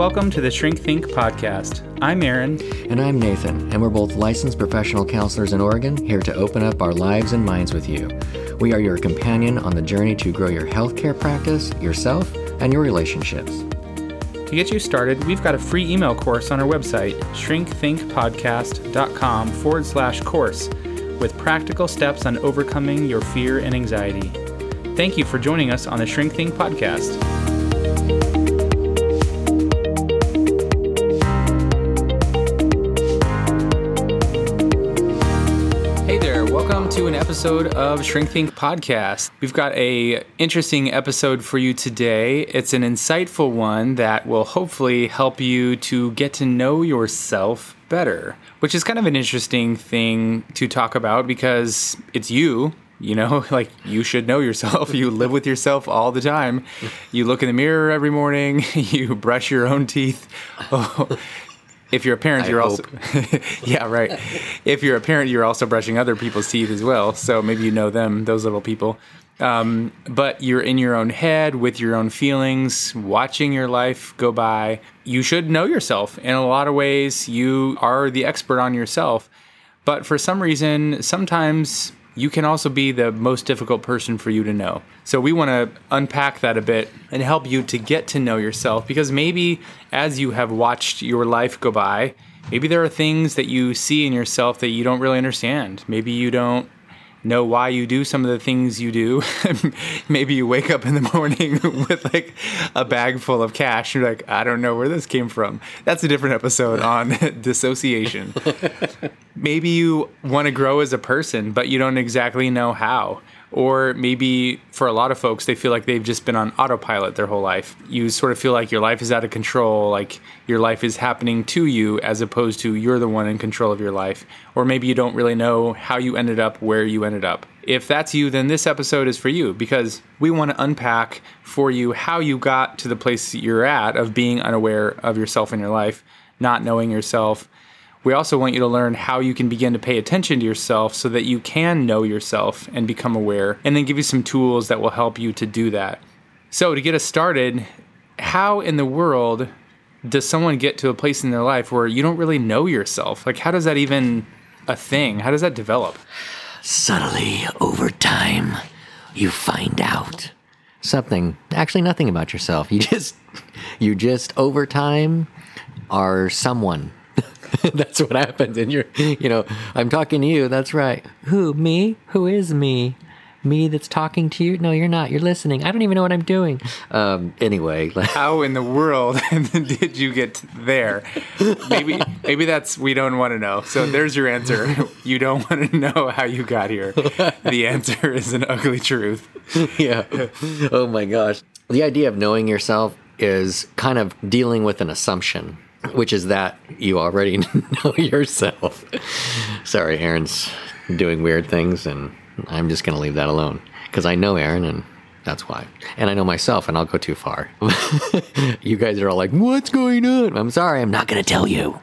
Welcome to the Shrink Think podcast. I'm Aaron. And I'm Nathan, and we're both licensed professional counselors in Oregon, here to open up our lives and minds with you. We are your companion on the journey to grow your healthcare practice, yourself, and your relationships. To get you started, we've got a free email course on our website, shrinkthinkpodcast.com forward slash course, with practical steps on overcoming your fear and anxiety. Thank you for joining us on the Shrink Think podcast. Episode of Shrink Think podcast. We've got a interesting episode for you today. It's an insightful one that will hopefully help you to get to know yourself better, which is kind of an interesting thing to talk about because it's you you know like you should know yourself you live with yourself all the time you look in the mirror every morning you brush your own teeth oh, if you're a parent, I you're hope. also yeah, right. If you're a parent, you're also brushing other people's teeth as well. So maybe you know them, those little people. Um, but you're in your own head with your own feelings, watching your life go by. You should know yourself. In a lot of ways, you are the expert on yourself. But for some reason, sometimes you can also be the most difficult person for you to know. So we want to unpack that a bit and help you to get to know yourself because maybe as you have watched your life go by, maybe there are things that you see in yourself that you don't really understand. Maybe you don't know why you do some of the things you do. Maybe you wake up in the morning with like a bag full of cash. You're like, I don't know where this came from. That's a different episode on dissociation. Maybe you want to grow as a person, but you don't exactly know how. Or maybe for a lot of folks, they feel like they've just been on autopilot their whole life. You sort of feel like your life is out of control, like your life is happening to you as opposed to you're the one in control of your life. Or maybe you don't really know how you ended up where you ended up. If that's you, then this episode is for you because we want to unpack for you how you got to the place you're at of being unaware of yourself in your life, not knowing yourself, we also want you to learn how you can begin to pay attention to yourself so that you can know yourself and become aware, and then give you some tools that will help you to do that. So, to get us started, how in the world does someone get to a place in their life where you don't really know yourself? Like, how does that even a thing? How does that develop? Subtly, over time, you find out something, actually nothing about yourself. You just, you just over time are someone. that's what happens And you're, you know, I'm talking to you. That's right. Who, me? Who is me? Me that's talking to you? No, you're not. You're listening. I don't even know what I'm doing. Um, anyway, How in the world did you get there? Maybe maybe that's we don't want to know. So there's your answer. You don't want to know how you got here. The answer is an ugly truth. yeah. Oh my gosh. The idea of knowing yourself is kind of dealing with an assumption, which is that you already know yourself. Sorry, Aaron's doing weird things, and I'm just going to leave that alone because I know Aaron, and that's why. And I know myself, and I'll go too far. you guys are all like, What's going on? I'm sorry, I'm not going to tell you.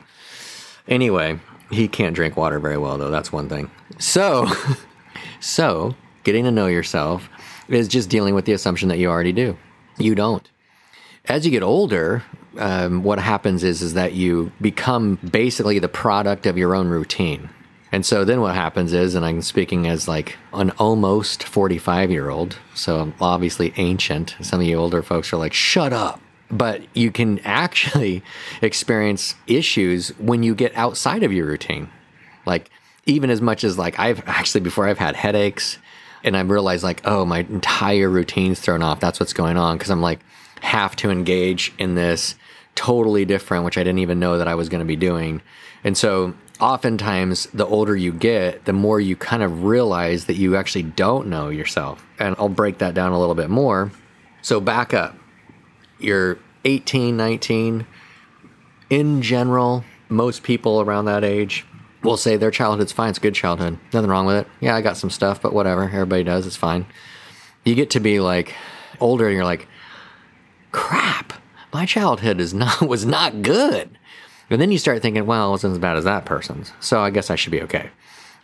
Anyway, he can't drink water very well, though. That's one thing. So, so getting to know yourself is just dealing with the assumption that you already do. You don't. As you get older, um, what happens is is that you become basically the product of your own routine. And so then what happens is, and I'm speaking as like an almost 45 year old, so obviously ancient. Some of you older folks are like, shut up. But you can actually experience issues when you get outside of your routine. Like, even as much as like I've actually, before I've had headaches and I've realized like, oh, my entire routine's thrown off. That's what's going on. Cause I'm like, have to engage in this totally different, which I didn't even know that I was going to be doing. And so oftentimes the older you get, the more you kind of realize that you actually don't know yourself. And I'll break that down a little bit more. So back up. You're 18, 19. In general, most people around that age will say their childhood's fine. It's a good childhood. Nothing wrong with it. Yeah, I got some stuff, but whatever. Everybody does. It's fine. You get to be like older and you're like, crap, my childhood is not was not good. And then you start thinking, well, it wasn't as bad as that person's, so I guess I should be okay,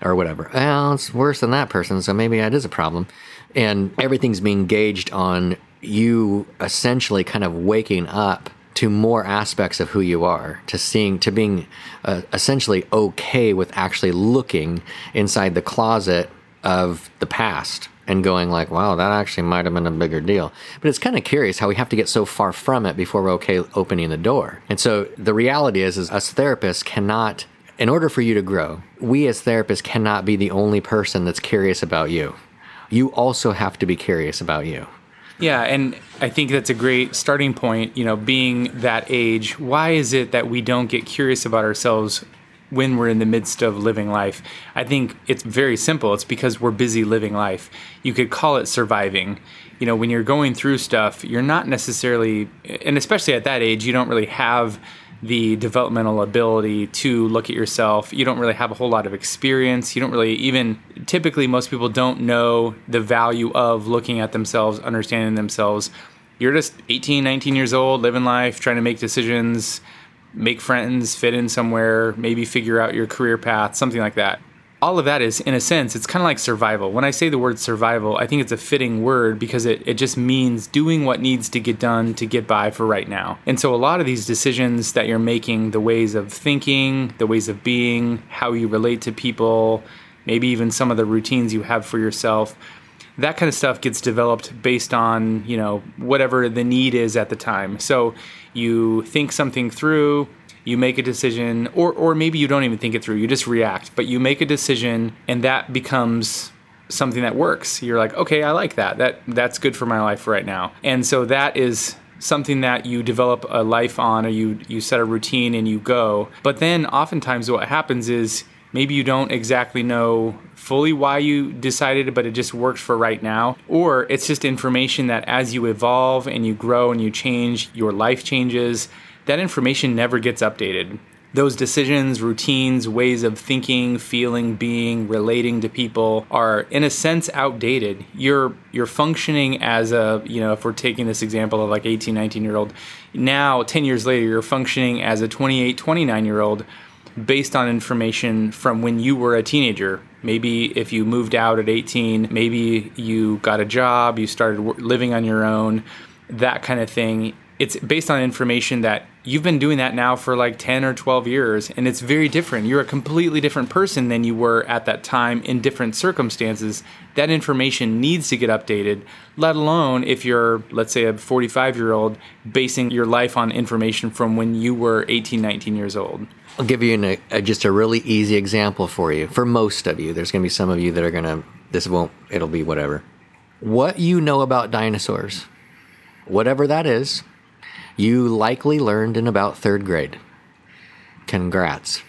or whatever. Well, it's worse than that person, so maybe that is a problem. And everything's being gauged on you essentially kind of waking up to more aspects of who you are, to seeing, to being uh, essentially okay with actually looking inside the closet of the past and going like, wow, that actually might have been a bigger deal. But it's kind of curious how we have to get so far from it before we're okay opening the door. And so the reality is, is us therapists cannot, in order for you to grow, we as therapists cannot be the only person that's curious about you. You also have to be curious about you. Yeah, and I think that's a great starting point. You know, being that age, why is it that we don't get curious about ourselves when we're in the midst of living life? I think it's very simple. It's because we're busy living life. You could call it surviving. You know, when you're going through stuff, you're not necessarily, and especially at that age, you don't really have the developmental ability to look at yourself. You don't really have a whole lot of experience. You don't really even, typically, most people don't know the value of looking at themselves, understanding themselves. You're just 18, 19 years old, living life, trying to make decisions, make friends, fit in somewhere, maybe figure out your career path, something like that. All of that is in a sense it's kind of like survival. When i say the word survival i think it's a fitting word because it, it just means doing what needs to get done to get by for right now. And so a lot of these decisions that you're making the ways of thinking the ways of being how you relate to people maybe even some of the routines you have for yourself that kind of stuff gets developed based on you know whatever the need is at the time. So you think something through you make a decision or or maybe you don't even think it through you just react. But you make a decision and that becomes something that works. You're like okay i like that. That that's good for my life right now. And so that is something that you develop a life on or you you set a routine and you go. But then oftentimes what happens is maybe you don't exactly know fully why you decided but it just works for right now or it's just information that as you evolve and you grow and you change your life changes that information never gets updated. Those decisions, routines, ways of thinking, feeling, being, relating to people are in a sense outdated. You're you're functioning as a, you know, if we're taking this example of like 18, 19 year old, now 10 years later you're functioning as a 28, 29 year old based on information from when you were a teenager. Maybe if you moved out at 18, maybe you got a job, you started living on your own, that kind of thing. It's based on information that you've been doing that now for like 10 or 12 years and it's very different. You're a completely different person than you were at that time in different circumstances. That information needs to get updated let alone if you're let's say a 45 year old basing your life on information from when you were 18 19 years old i'll give you an, a, just a really easy example for you for most of you there's going to be some of you that are going to this won't it'll be whatever what you know about dinosaurs whatever that is you likely learned in about third grade. Congrats.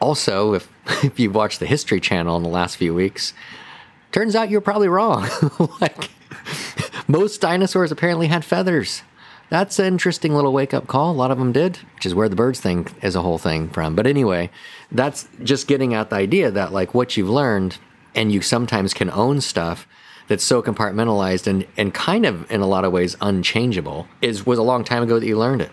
Also, if, if you've watched the History Channel in the last few weeks, turns out you're probably wrong. like, most dinosaurs apparently had feathers. That's an interesting little wake up call. A lot of them did, which is where the birds thing is a whole thing from. But anyway, that's just getting at the idea that, like, what you've learned and you sometimes can own stuff that's so compartmentalized and, and kind of in a lot of ways unchangeable is was a long time ago that you learned it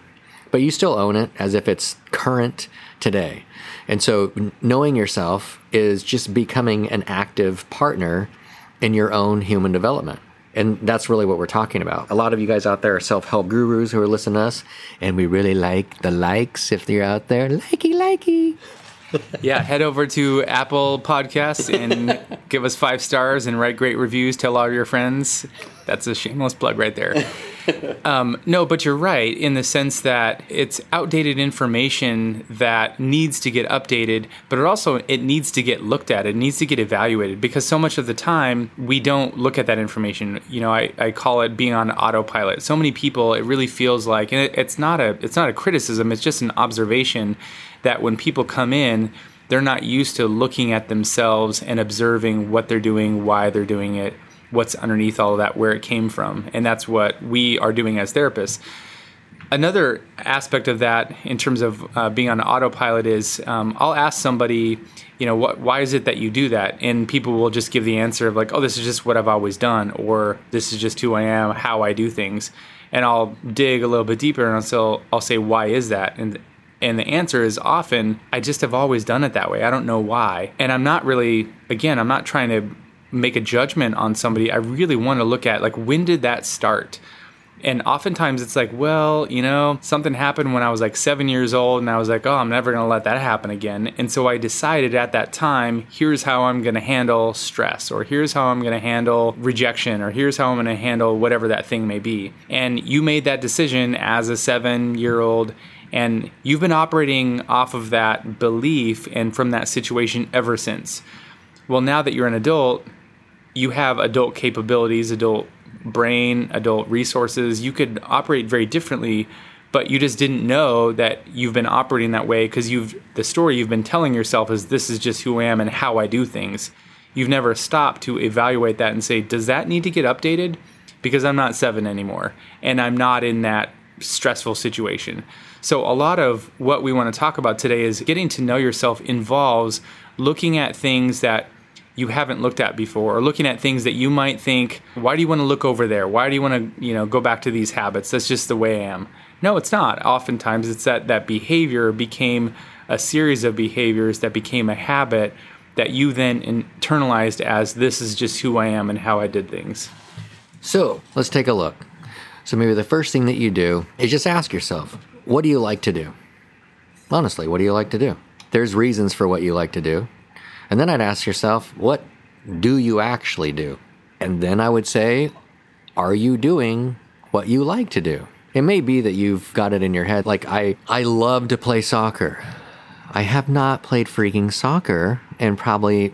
but you still own it as if it's current today and so knowing yourself is just becoming an active partner in your own human development and that's really what we're talking about. A lot of you guys out there are self help gurus who are listening to us, and we really like the likes if you're out there. Likey, likey yeah, head over to Apple Podcasts and give us five stars and write great reviews. Tell all your friends. That's a shameless plug right there. Um, no, but you're right in the sense that it's outdated information that needs to get updated, but it also it needs to get looked at. It needs to get evaluated because so much of the time we don't look at that information. You know, I, I call it being on autopilot. So many people, it really feels like, and it, it's not a it's not a criticism. It's just an observation that when people come in, they're not used to looking at themselves and observing what they're doing, why they're doing it, what's underneath all of that, where it came from. And that's what we are doing as therapists. Another aspect of that, in terms of uh, being on autopilot, is um, I'll ask somebody, you know, what, why is it that you do that? And people will just give the answer of like, oh, this is just what I've always done, or this is just who I am, how I do things. And I'll dig a little bit deeper and I'll, say, I'll say, why is that? And and the answer is often, I just have always done it that way. I don't know why. And I'm not really, again, I'm not trying to make a judgment on somebody. I really want to look at, like, when did that start? And oftentimes it's like, well, you know, something happened when I was like seven years old, and I was like, oh, I'm never going to let that happen again. And so I decided at that time, here's how I'm going to handle stress, or here's how I'm going to handle rejection, or here's how I'm going to handle whatever that thing may be. And you made that decision as a seven year old. And you've been operating off of that belief and from that situation ever since. Well, now that you're an adult, you have adult capabilities, adult brain, adult resources, you could operate very differently, but you just didn't know that you've been operating that way because you've the story you've been telling yourself is this is just who I am and how I do things. You've never stopped to evaluate that and say, does that need to get updated? Because I'm not seven anymore and I'm not in that stressful situation. So, a lot of what we want to talk about today is getting to know yourself involves looking at things that you haven't looked at before or looking at things that you might think why do you want to look over there? Why do you want to you know go back to these habits? That's just the way i am. No it's not. Oftentimes it's that that behavior became a series of behaviors that became a habit that you then internalized as this is just who i am and how i did things. So let's take a look. So maybe the first thing that you do is just ask yourself what do you like to do? Honestly what do you like to do? There's reasons for what you like to do and then I'd ask yourself, what do you actually do? And then I would say, are you doing what you like to do? It may be that you've got it in your head. Like, I, I love to play soccer. I have not played freaking soccer in probably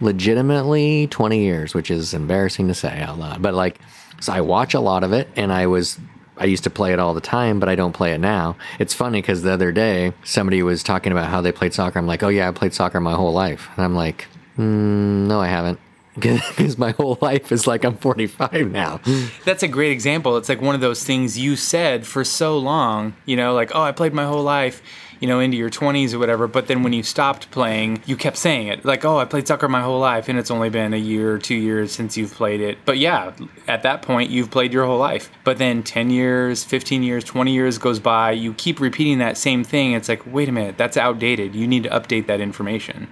legitimately 20 years, which is embarrassing to say out loud. But like, so I watch a lot of it and I was I used to play it all the time, but I don't play it now. It's funny because the other day somebody was talking about how they played soccer. I'm like, oh yeah, I played soccer my whole life, and I'm like, mm, no, I haven't. Because my whole life is like I'm 45 now. That's a great example. It's like one of those things you said for so long, you know, like, oh, I played my whole life you know, into your 20s or whatever. But then when you stopped playing, you kept saying it. Like, oh, I played soccer my whole life, and it's only been a year or two years since you've played it. But yeah, at that point, you've played your whole life. But then 10 years, 15 years, 20 years goes by, you keep repeating that same thing. It's like, wait a minute, that's outdated. You need to update that information.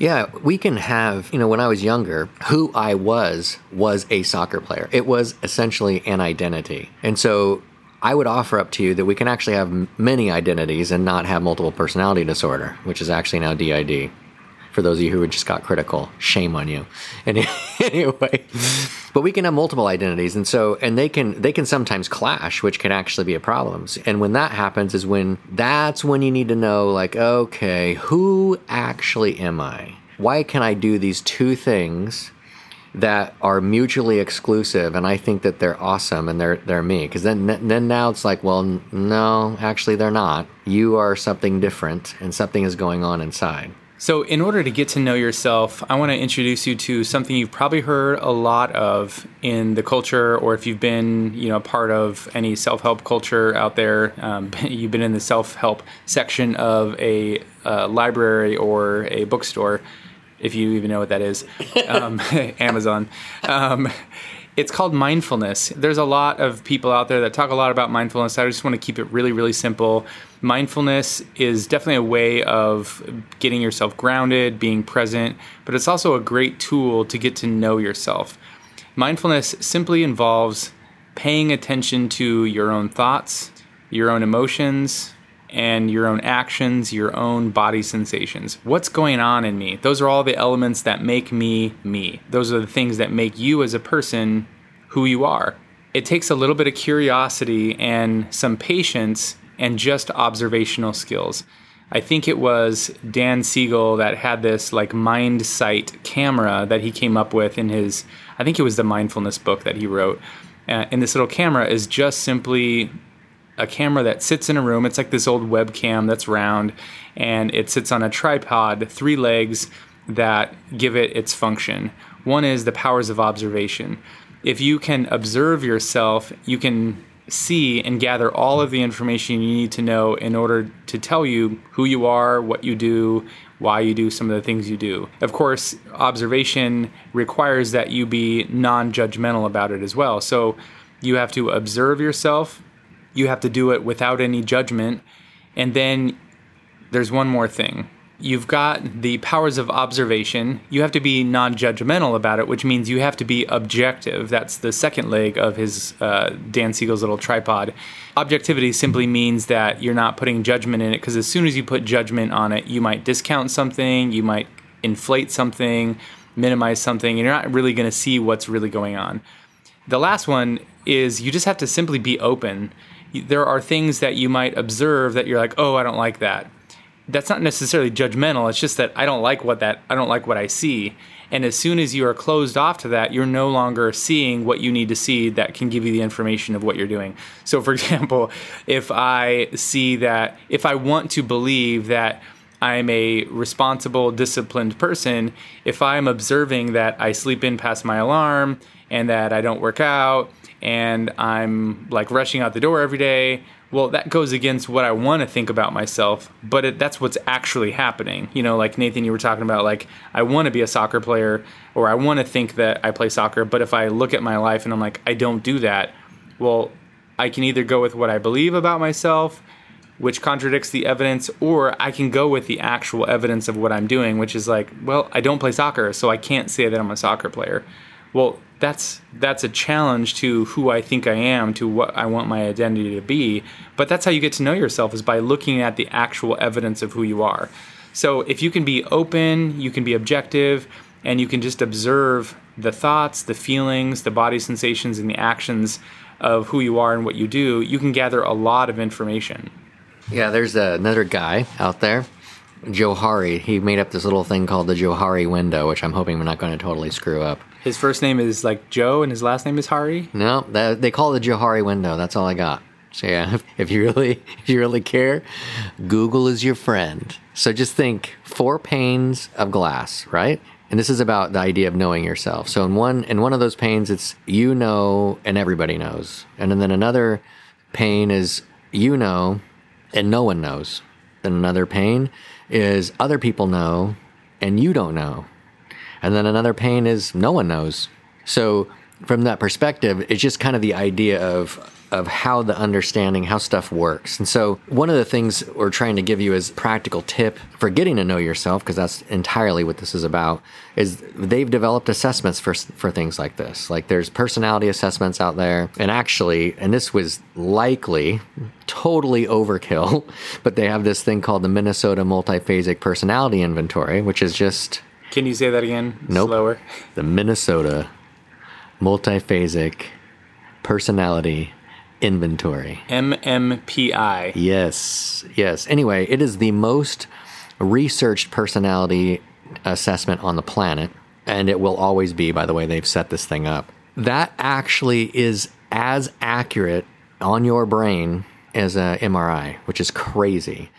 Yeah, we can have, you know, when I was younger, who I was was a soccer player. It was essentially an identity. And so I would offer up to you that we can actually have many identities and not have multiple personality disorder, which is actually now DID. For those of you who just got critical, shame on you. Anyway, but we can have multiple identities, and so and they can they can sometimes clash, which can actually be a problem. And when that happens, is when that's when you need to know, like, okay, who actually am I? Why can I do these two things? That are mutually exclusive and I think that they're awesome and they're they're me. Because then then now it's like well no actually they're not. You are something different and something is going on inside. So in order to get to know yourself I want to introduce you to something you've probably heard a lot of in the culture or if you've been you know part of any self-help culture out there um, you've been in the self-help section of a uh, library or a bookstore if you even know what that is, um, Amazon. Um, it's called mindfulness. There's a lot of people out there that talk a lot about mindfulness. I just want to keep it really, really simple. Mindfulness is definitely a way of getting yourself grounded, being present, but it's also a great tool to get to know yourself. Mindfulness simply involves paying attention to your own thoughts, your own emotions, and your own actions, your own body sensations. What's going on in me? Those are all the elements that make me me. Those are the things that make you as a person who you are. It takes a little bit of curiosity and some patience and just observational skills. I think it was Dan Siegel that had this like mindsight camera that he came up with in his, I think it was the mindfulness book that he wrote. Uh, and this little camera is just simply a camera that sits in a room. It's like this old webcam that's round and it sits on a tripod, three legs that give it its function. One is the powers of observation. If you can observe yourself, you can see and gather all of the information you need to know in order to tell you who you are, what you do, why you do some of the things you do. Of course, observation requires that you be non judgmental about it as well. So you have to observe yourself, you have to do it without any judgment. And then there's one more thing You've got the powers of observation. You have to be non judgmental about it, which means you have to be objective. That's the second leg of his uh, Dan Siegel's little tripod. Objectivity simply means that you're not putting judgment in it because as soon as you put judgment on it, you might discount something, you might inflate something, minimize something, and you're not really going to see what's really going on. The last one is you just have to simply be open. There are things that you might observe that you're like, oh, I don't like that that's not necessarily judgmental. It's just that I don't like what that I don't like what I see. And as soon as you are closed off to that, you're no longer seeing what you need to see that can give you the information of what you're doing. So for example, if I see that if I want to believe that I'm a responsible, disciplined person, if I'm observing that I sleep in past my alarm and that I don't work out and I'm like rushing out the door every day, well, that goes against what I want to think about myself, but it, that's what's actually happening. You know, like Nathan, you were talking about, like, I want to be a soccer player or I want to think that I play soccer, but if I look at my life and I'm like, I don't do that, well, I can either go with what I believe about myself, which contradicts the evidence, or I can go with the actual evidence of what I'm doing, which is like, well, I don't play soccer, so I can't say that I'm a soccer player. Well, that's that's a challenge to who I think I am, to what I want my identity to be. But that's how you get to know yourself is by looking at the actual evidence of who you are. So if you can be open, you can be objective, and you can just observe the thoughts, the feelings, the body sensations, and the actions of who you are and what you do, you can gather a lot of information. Yeah, there's another guy out there, Johari. He made up this little thing called the Johari window, which I'm hoping we're not going to totally screw up. His first name is like Joe, and his last name is Hari. No, that, they call it the Johari window. That's all I got. So yeah, if, if you really if you really care, Google is your friend. So just think four panes of glass, right? And this is about the idea of knowing yourself. So in one in one of those panes, it's you know and everybody knows, and then another pane is you know and no one knows. Then another pane is other people know and you don't know. And then another pain is no one knows. So from that perspective, it's just kind of the idea of of how the understanding how stuff works. And so one of the things we're trying to give you as practical tip for getting to know yourself because that's entirely what this is about is they've developed assessments for for things like this. Like there's personality assessments out there and actually and this was likely totally overkill, but they have this thing called the Minnesota Multiphasic Personality Inventory, which is just can you say that again? Nope. Slower. The Minnesota Multiphasic Personality Inventory. MMPI. Yes, yes. Anyway, it is the most researched personality assessment on the planet, and it will always be, by the way, they've set this thing up. That actually is as accurate on your brain as a MRI, which is crazy.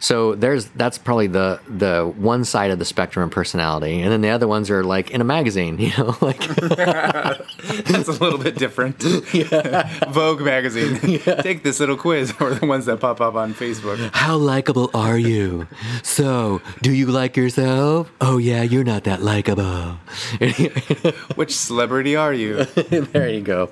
So there's that's probably the the one side of the spectrum of personality, and then the other ones are like in a magazine, you know, like that's a little bit different. Yeah. Vogue magazine. Yeah. Take this little quiz, or the ones that pop up on Facebook. How likable are you? So, do you like yourself? Oh yeah, you're not that likable. Which celebrity are you? there you go.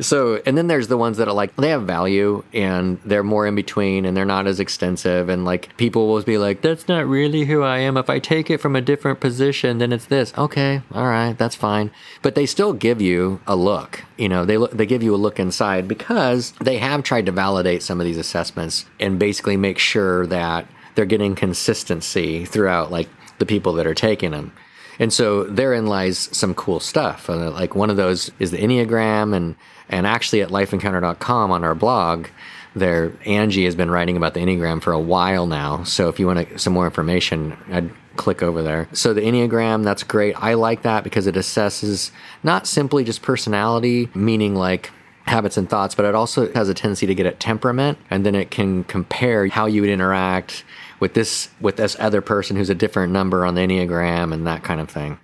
so, and then there's the ones that are like they have value and they're more in between and they're not as extensive and and like people will be like, that's not really who I am. If I take it from a different position, then it's this. Okay, all right, that's fine. But they still give you a look. You know, they look, they give you a look inside because they have tried to validate some of these assessments and basically make sure that they're getting consistency throughout like the people that are taking them. And so therein lies some cool stuff. Uh, like one of those is the Enneagram and and actually at lifeencounter.com on our blog, there Angie has been writing about the Enneagram for a while now. So if you want some more information, I'd click over there. So the Enneagram, that's great. I like that because it assesses not simply just personality, meaning like habits and thoughts, but it also has a tendency to get at temperament and then it can compare how you would interact with this with this other person who's a different number on the Enneagram and that kind of thing.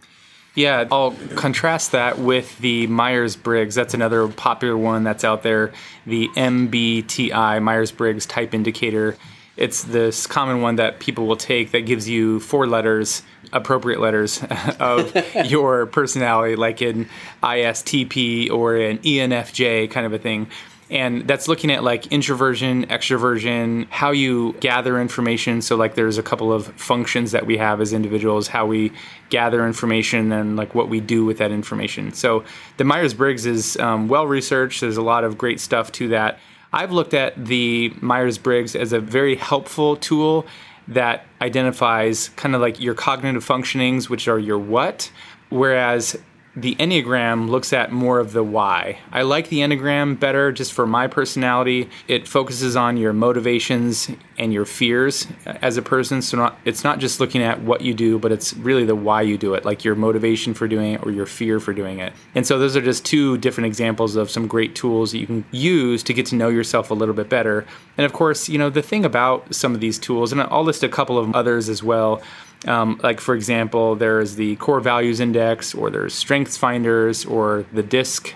Yeah, I'll contrast that with the Myers Briggs. That's another popular one that's out there. The MBTI, Myers Briggs Type Indicator. It's this common one that people will take that gives you four letters, appropriate letters of your personality, like an ISTP or an ENFJ kind of a thing. And that's looking at like introversion, extroversion, how you gather information. So, like, there's a couple of functions that we have as individuals, how we gather information and like what we do with that information. So, the Myers Briggs is um, well researched. There's a lot of great stuff to that. I've looked at the Myers Briggs as a very helpful tool that identifies kind of like your cognitive functionings, which are your what, whereas the Enneagram looks at more of the why. I like the Enneagram better just for my personality. It focuses on your motivations and your fears as a person. So not, it's not just looking at what you do, but it's really the why you do it, like your motivation for doing it or your fear for doing it. And so those are just two different examples of some great tools that you can use to get to know yourself a little bit better. And of course, you know, the thing about some of these tools, and I'll list a couple of others as well, um, like, for example, there's the Core Values Index, or there's Strengths Finders, or the DISC.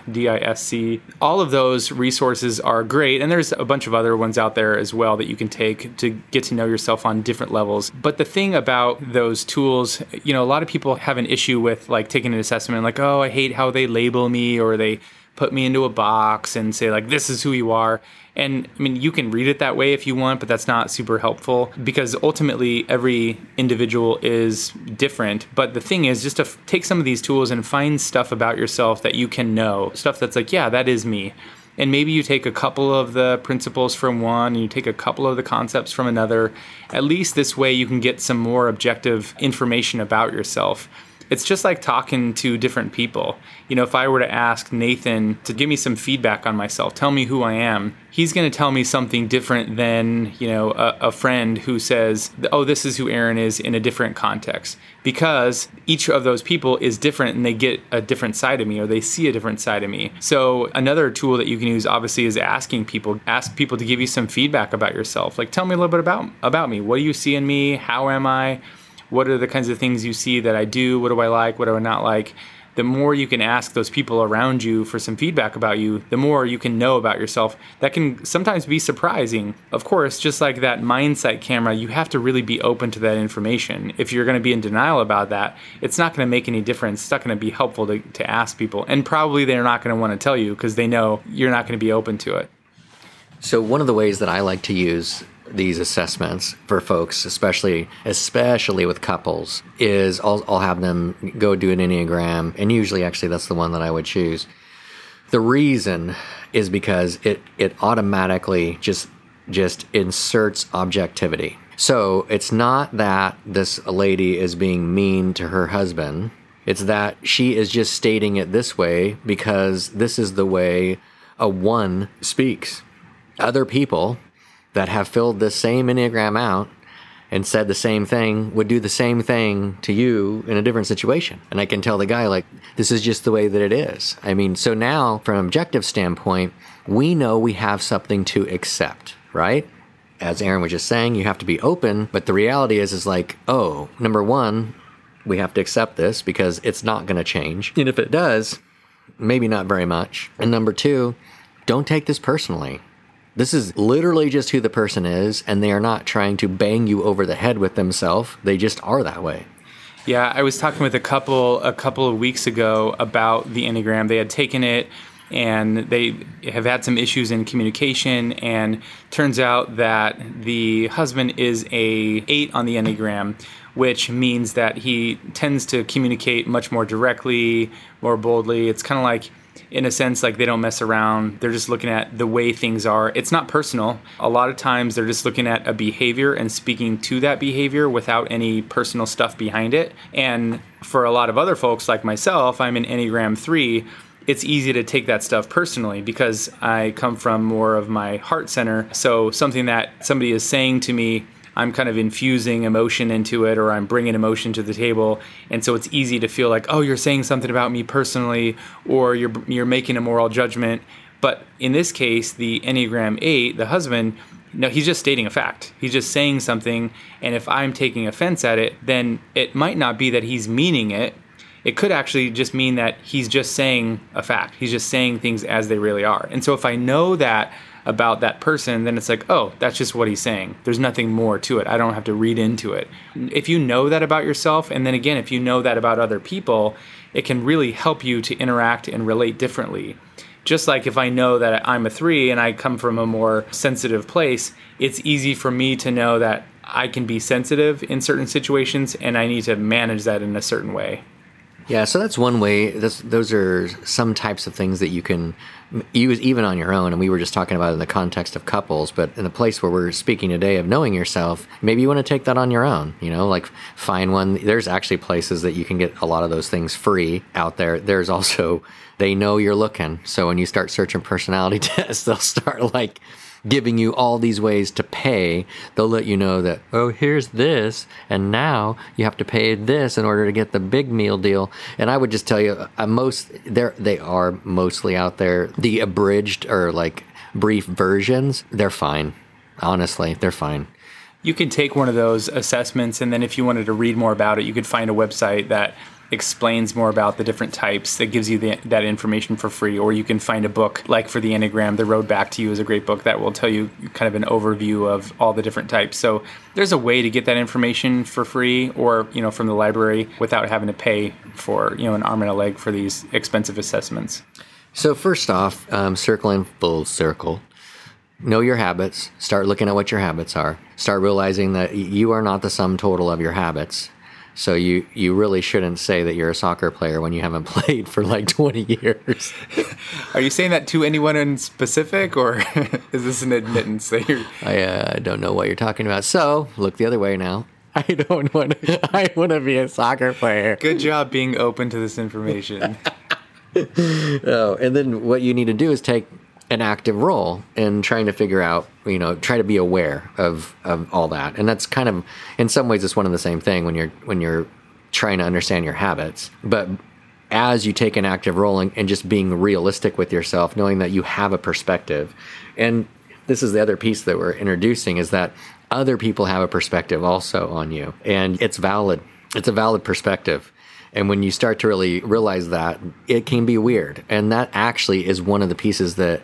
All of those resources are great, and there's a bunch of other ones out there as well that you can take to get to know yourself on different levels. But the thing about those tools, you know, a lot of people have an issue with like taking an assessment, like, oh, I hate how they label me, or they put me into a box and say like this is who you are and i mean you can read it that way if you want but that's not super helpful because ultimately every individual is different. But the thing is just to f- take some of these tools and find stuff about yourself that you can know. Stuff that's like yeah that is me. And maybe you take a couple of the principles from one and you take a couple of the concepts from another. At least this way you can get some more objective information about yourself it's just like talking to different people. You know, if I were to ask Nathan to give me some feedback on myself, tell me who I am, he's going to tell me something different than, you know, a, a, friend who says, oh, this is who Aaron is in a different context. Because each of those people is different and they get a different side of me or they see a different side of me. So, another tool that you can use, obviously, is asking people, ask people to give you some feedback about yourself. Like, tell me a little bit about, about me. What do you see in me? How am I? What are the kinds of things you see that I do? What do I like? What do I not like? The more you can ask those people around you for some feedback about you, the more you can know about yourself. That can sometimes be surprising. Of course, just like that mindsight camera, you have to really be open to that information. If you're going to be in denial about that, it's not going to make any difference. It's not going to be helpful to, to ask people. And probably they're not going to want to tell you because they know you're not going to be open to it. So, one of the ways that I like to use these assessments for folks, especially especially with couples, is I'll, I'll have them go do an enneagram, and usually, actually, that's the one that I would choose. The reason is because it it automatically just just inserts objectivity. So it's not that this lady is being mean to her husband. It's that she is just stating it this way because this is the way a one speaks. Other people that have filled the same Enneagram out and said the same thing would do the same thing to you in a different situation. And I can tell the guy, like, this is just the way that it is. I mean, so now from an objective standpoint, we know we have something to accept, right? As Aaron was just saying, you have to be open, but the reality is, is like, oh, number one, we have to accept this because it's not going to change. And if it does, maybe not very much. And number two, don't take this personally. This is literally just who the person is, and they are not trying to bang you over the head with themselves. They just are that way. Yeah, I was talking with a couple a couple of weeks ago about the Enneagram. They had taken it and they have had some issues in communication and turns out that the husband is a 8 on the Enneagram which means that he tends to communicate much more directly, more boldly. It's kind of like in a sense like they don't mess around. They're just looking at the way things are. It's not personal. A lot of times they're just looking at a behavior and speaking to that behavior without any personal stuff behind it. And for a lot of other folks like myself i'm in enneagram 3 it's easy to take that stuff personally because i come from more of my heart center. So something that somebody is saying to me I'm kind of infusing emotion into it or I'm bringing emotion to the table. And so it's easy to feel like, oh, you're saying something about me personally or you're, you're making a moral judgment. But in this case, the Enneagram 8, the husband, no, he's just stating a fact. He's just saying something. And if I'm taking offense at it, then it might not be that he's meaning it. It could actually just mean that he's just saying a fact. He's just saying things as they really are. And so if I know that about that person, then it's like, oh, that's just what he's saying. There's nothing more to it. I don't have to read into it. If you know that about yourself, and then again, if you know that about other people, it can really help you to interact and relate differently. Just like if I know that I'm a three and I come from a more sensitive place, it's easy for me to know that I can be sensitive in certain situations and I need to manage that in a certain way. Yeah, so that's one way. Those are some types of things that you can use even on your own. And we were just talking about in the context of couples, but in the place where we're speaking today of knowing yourself, maybe you want to take that on your own. You know, like find one. There's actually places that you can get a lot of those things free out there. There's also they know you're looking, so when you start searching personality tests, they'll start like giving you all these ways to pay, they'll let you know that, oh, here's this, and now you have to pay this in order to get the big meal deal. And I would just tell you, uh, most they they are mostly out there. The abridged or like brief versions, they're fine. Honestly, they're fine. You can take one of those assessments, and then if you wanted to read more about it, you could find a website that explains more about the different types that gives you the, that information for free or you can find a book like for the enneagram the road back to you is a great book that will tell you kind of an overview of all the different types. So there's a way to get that information for free or you know from the library without having to pay for you know an arm and a leg for these expensive assessments. So first off um, circling full circle know your habits start looking at what your habits are start realizing that you are not the sum total of your habits so you you really shouldn't say that you're a soccer player when you haven't played for like 20 years. Are you saying that to anyone in specific, or is this an admittance that you're? I uh, don't know what you're talking about. So look the other way now. I don't want. To, I want to be a soccer player. Good job being open to this information. oh, and then what you need to do is take an active role in trying to figure out, you know, try to be aware of, of all that. And that's kind of, in some ways, it's one and the same thing when you're when you're trying to understand your habits. But as you take an active role and, and just being realistic with yourself, knowing that you have a perspective, and this is the other piece that we're introducing is that other people have a perspective also on you, and it's valid. It's a valid perspective. And when you start to really realize that, it can be weird. And that actually is one of the pieces that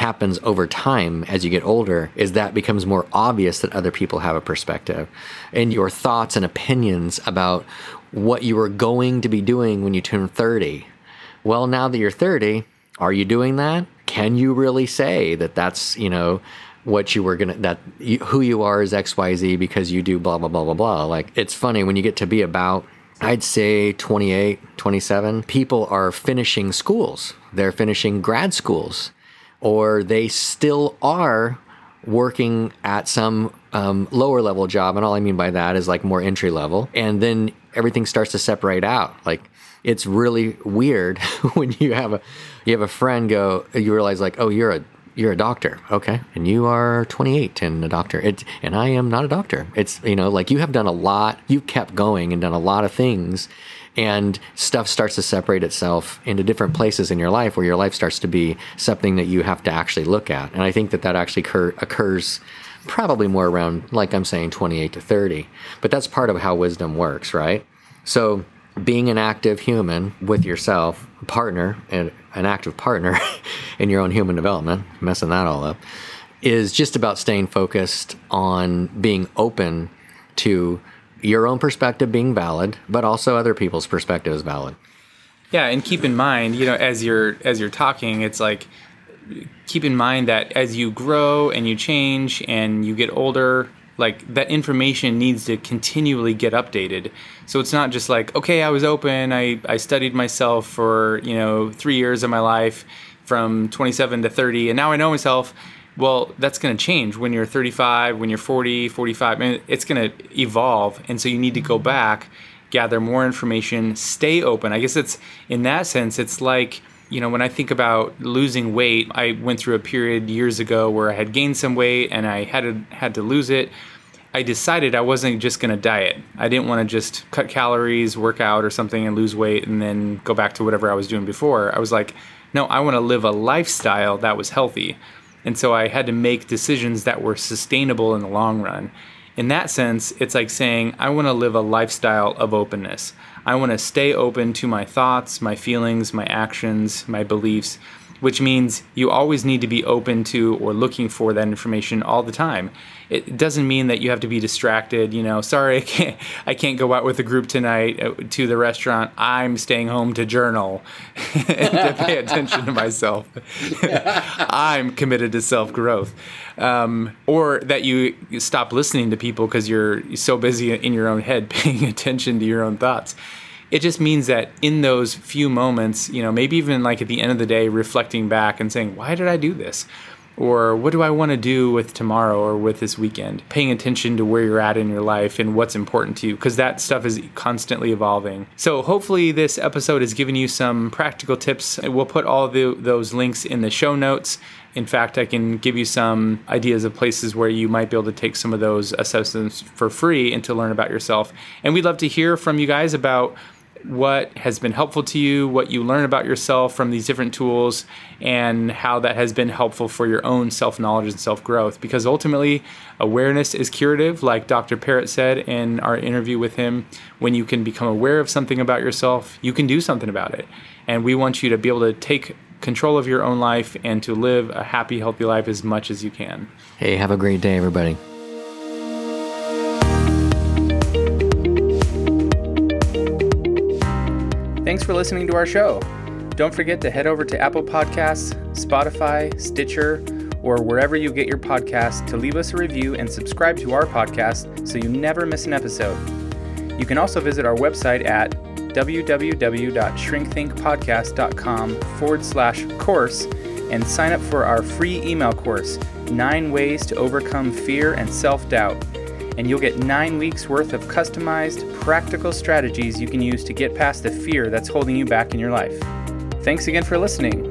happens over time as you get older is that becomes more obvious that other people have a perspective. And your thoughts and opinions about what you were going to be doing when you turn 30 well now that you're 30 are you doing that? Can you really say that that's you know what you were gonna that you, who you are is xyz because you do blah blah blah blah blah? Like it's funny when you get to be about I'd say 28, 27, people are finishing schools. They're finishing grad schools or they still are working at some um, lower level job. And all I mean by that is like more entry level. And then everything starts to separate out. Like it's really weird when you have a you have a friend go you realize like oh you're a you're a doctor okay and you are 28 and a doctor it, and i am not a doctor it's you know like you have done a lot you've kept going and done a lot of things and stuff starts to separate itself into different places in your life where your life starts to be something that you have to actually look at. And I think that that actually occur, occurs probably more around, like I'm saying, 28 to 30. But that's part of how wisdom works, right? So being an active human with yourself, a partner, and an active partner in your own human development, messing that all up, is just about staying focused on being open to your own perspective being valid, but also other people's perspective is valid. Yeah, and keep in mind, you know, as you're as you're talking, it's like keep in mind that as you grow and you change and you get older, like that information needs to continually get updated. So it's not just like, okay, I was open, I, I studied myself for, you know, three years of my life from 27 to 30, and now I know myself well, that's going to change when you're 35, when you're 40, 45. I mean, it's going to evolve. And so you need to go back, gather more information, stay open. I guess it's in that sense, it's like, you know, when I think about losing weight, I went through a period years ago where I had gained some weight and I had to, had to lose it. I decided I wasn't just going to diet. I didn't want to just cut calories, work out or something and lose weight and then go back to whatever I was doing before. I was like, no, I want to live a lifestyle that was healthy. And so I had to make decisions that were sustainable in the long run. In that sense, it's like saying, I want to live a lifestyle of openness. I want to stay open to my thoughts, my feelings, my actions, my beliefs, which means you always need to be open to or looking for that information all the time. It doesn't mean that you have to be distracted. You know, sorry, I can't, I can't go out with the group tonight uh, to the restaurant. I'm staying home to journal and to pay attention to myself. I'm committed to self growth. Um, or that you stop listening to people because you're so busy in your own head paying attention to your own thoughts it just means that in those few moments, you know, maybe even like at the end of the day, reflecting back and saying, why did I do this? Or what do I want to do with tomorrow or with this weekend? Paying attention to where you're at in your life and what's important to you, because that stuff is constantly evolving. So, hopefully, this episode has given you some practical tips. We'll put all the, those links in the show notes. In fact, I can give you some ideas of places where you might be able to take some of those assessments for free and to learn about yourself. And we'd love to hear from you guys about what has been helpful to you, what you learn about yourself from these different tools, and how that has been helpful for your own self knowledge and self growth. Because ultimately, awareness is curative, like Dr. Parrott said in our interview with him. When you can become aware of something about yourself, you can do something about it. And we want you to be able to take control of your own life and to live a happy, healthy life as much as you can. Hey, have a great day, everybody. Thanks for listening to our show. Don't forget to head over to Apple Podcasts, Spotify, Stitcher, or wherever you get your podcasts to leave us a review and subscribe to our podcast so you never miss an episode. You can also visit our website at www.shrinkthinkpodcast.com forward slash course and sign up for our free email course, Nine Ways to Overcome Fear and Self Doubt and you'll get nine weeks worth of customized, practical strategies you can use to get past the fear that's holding you back in your life. Thanks again for listening.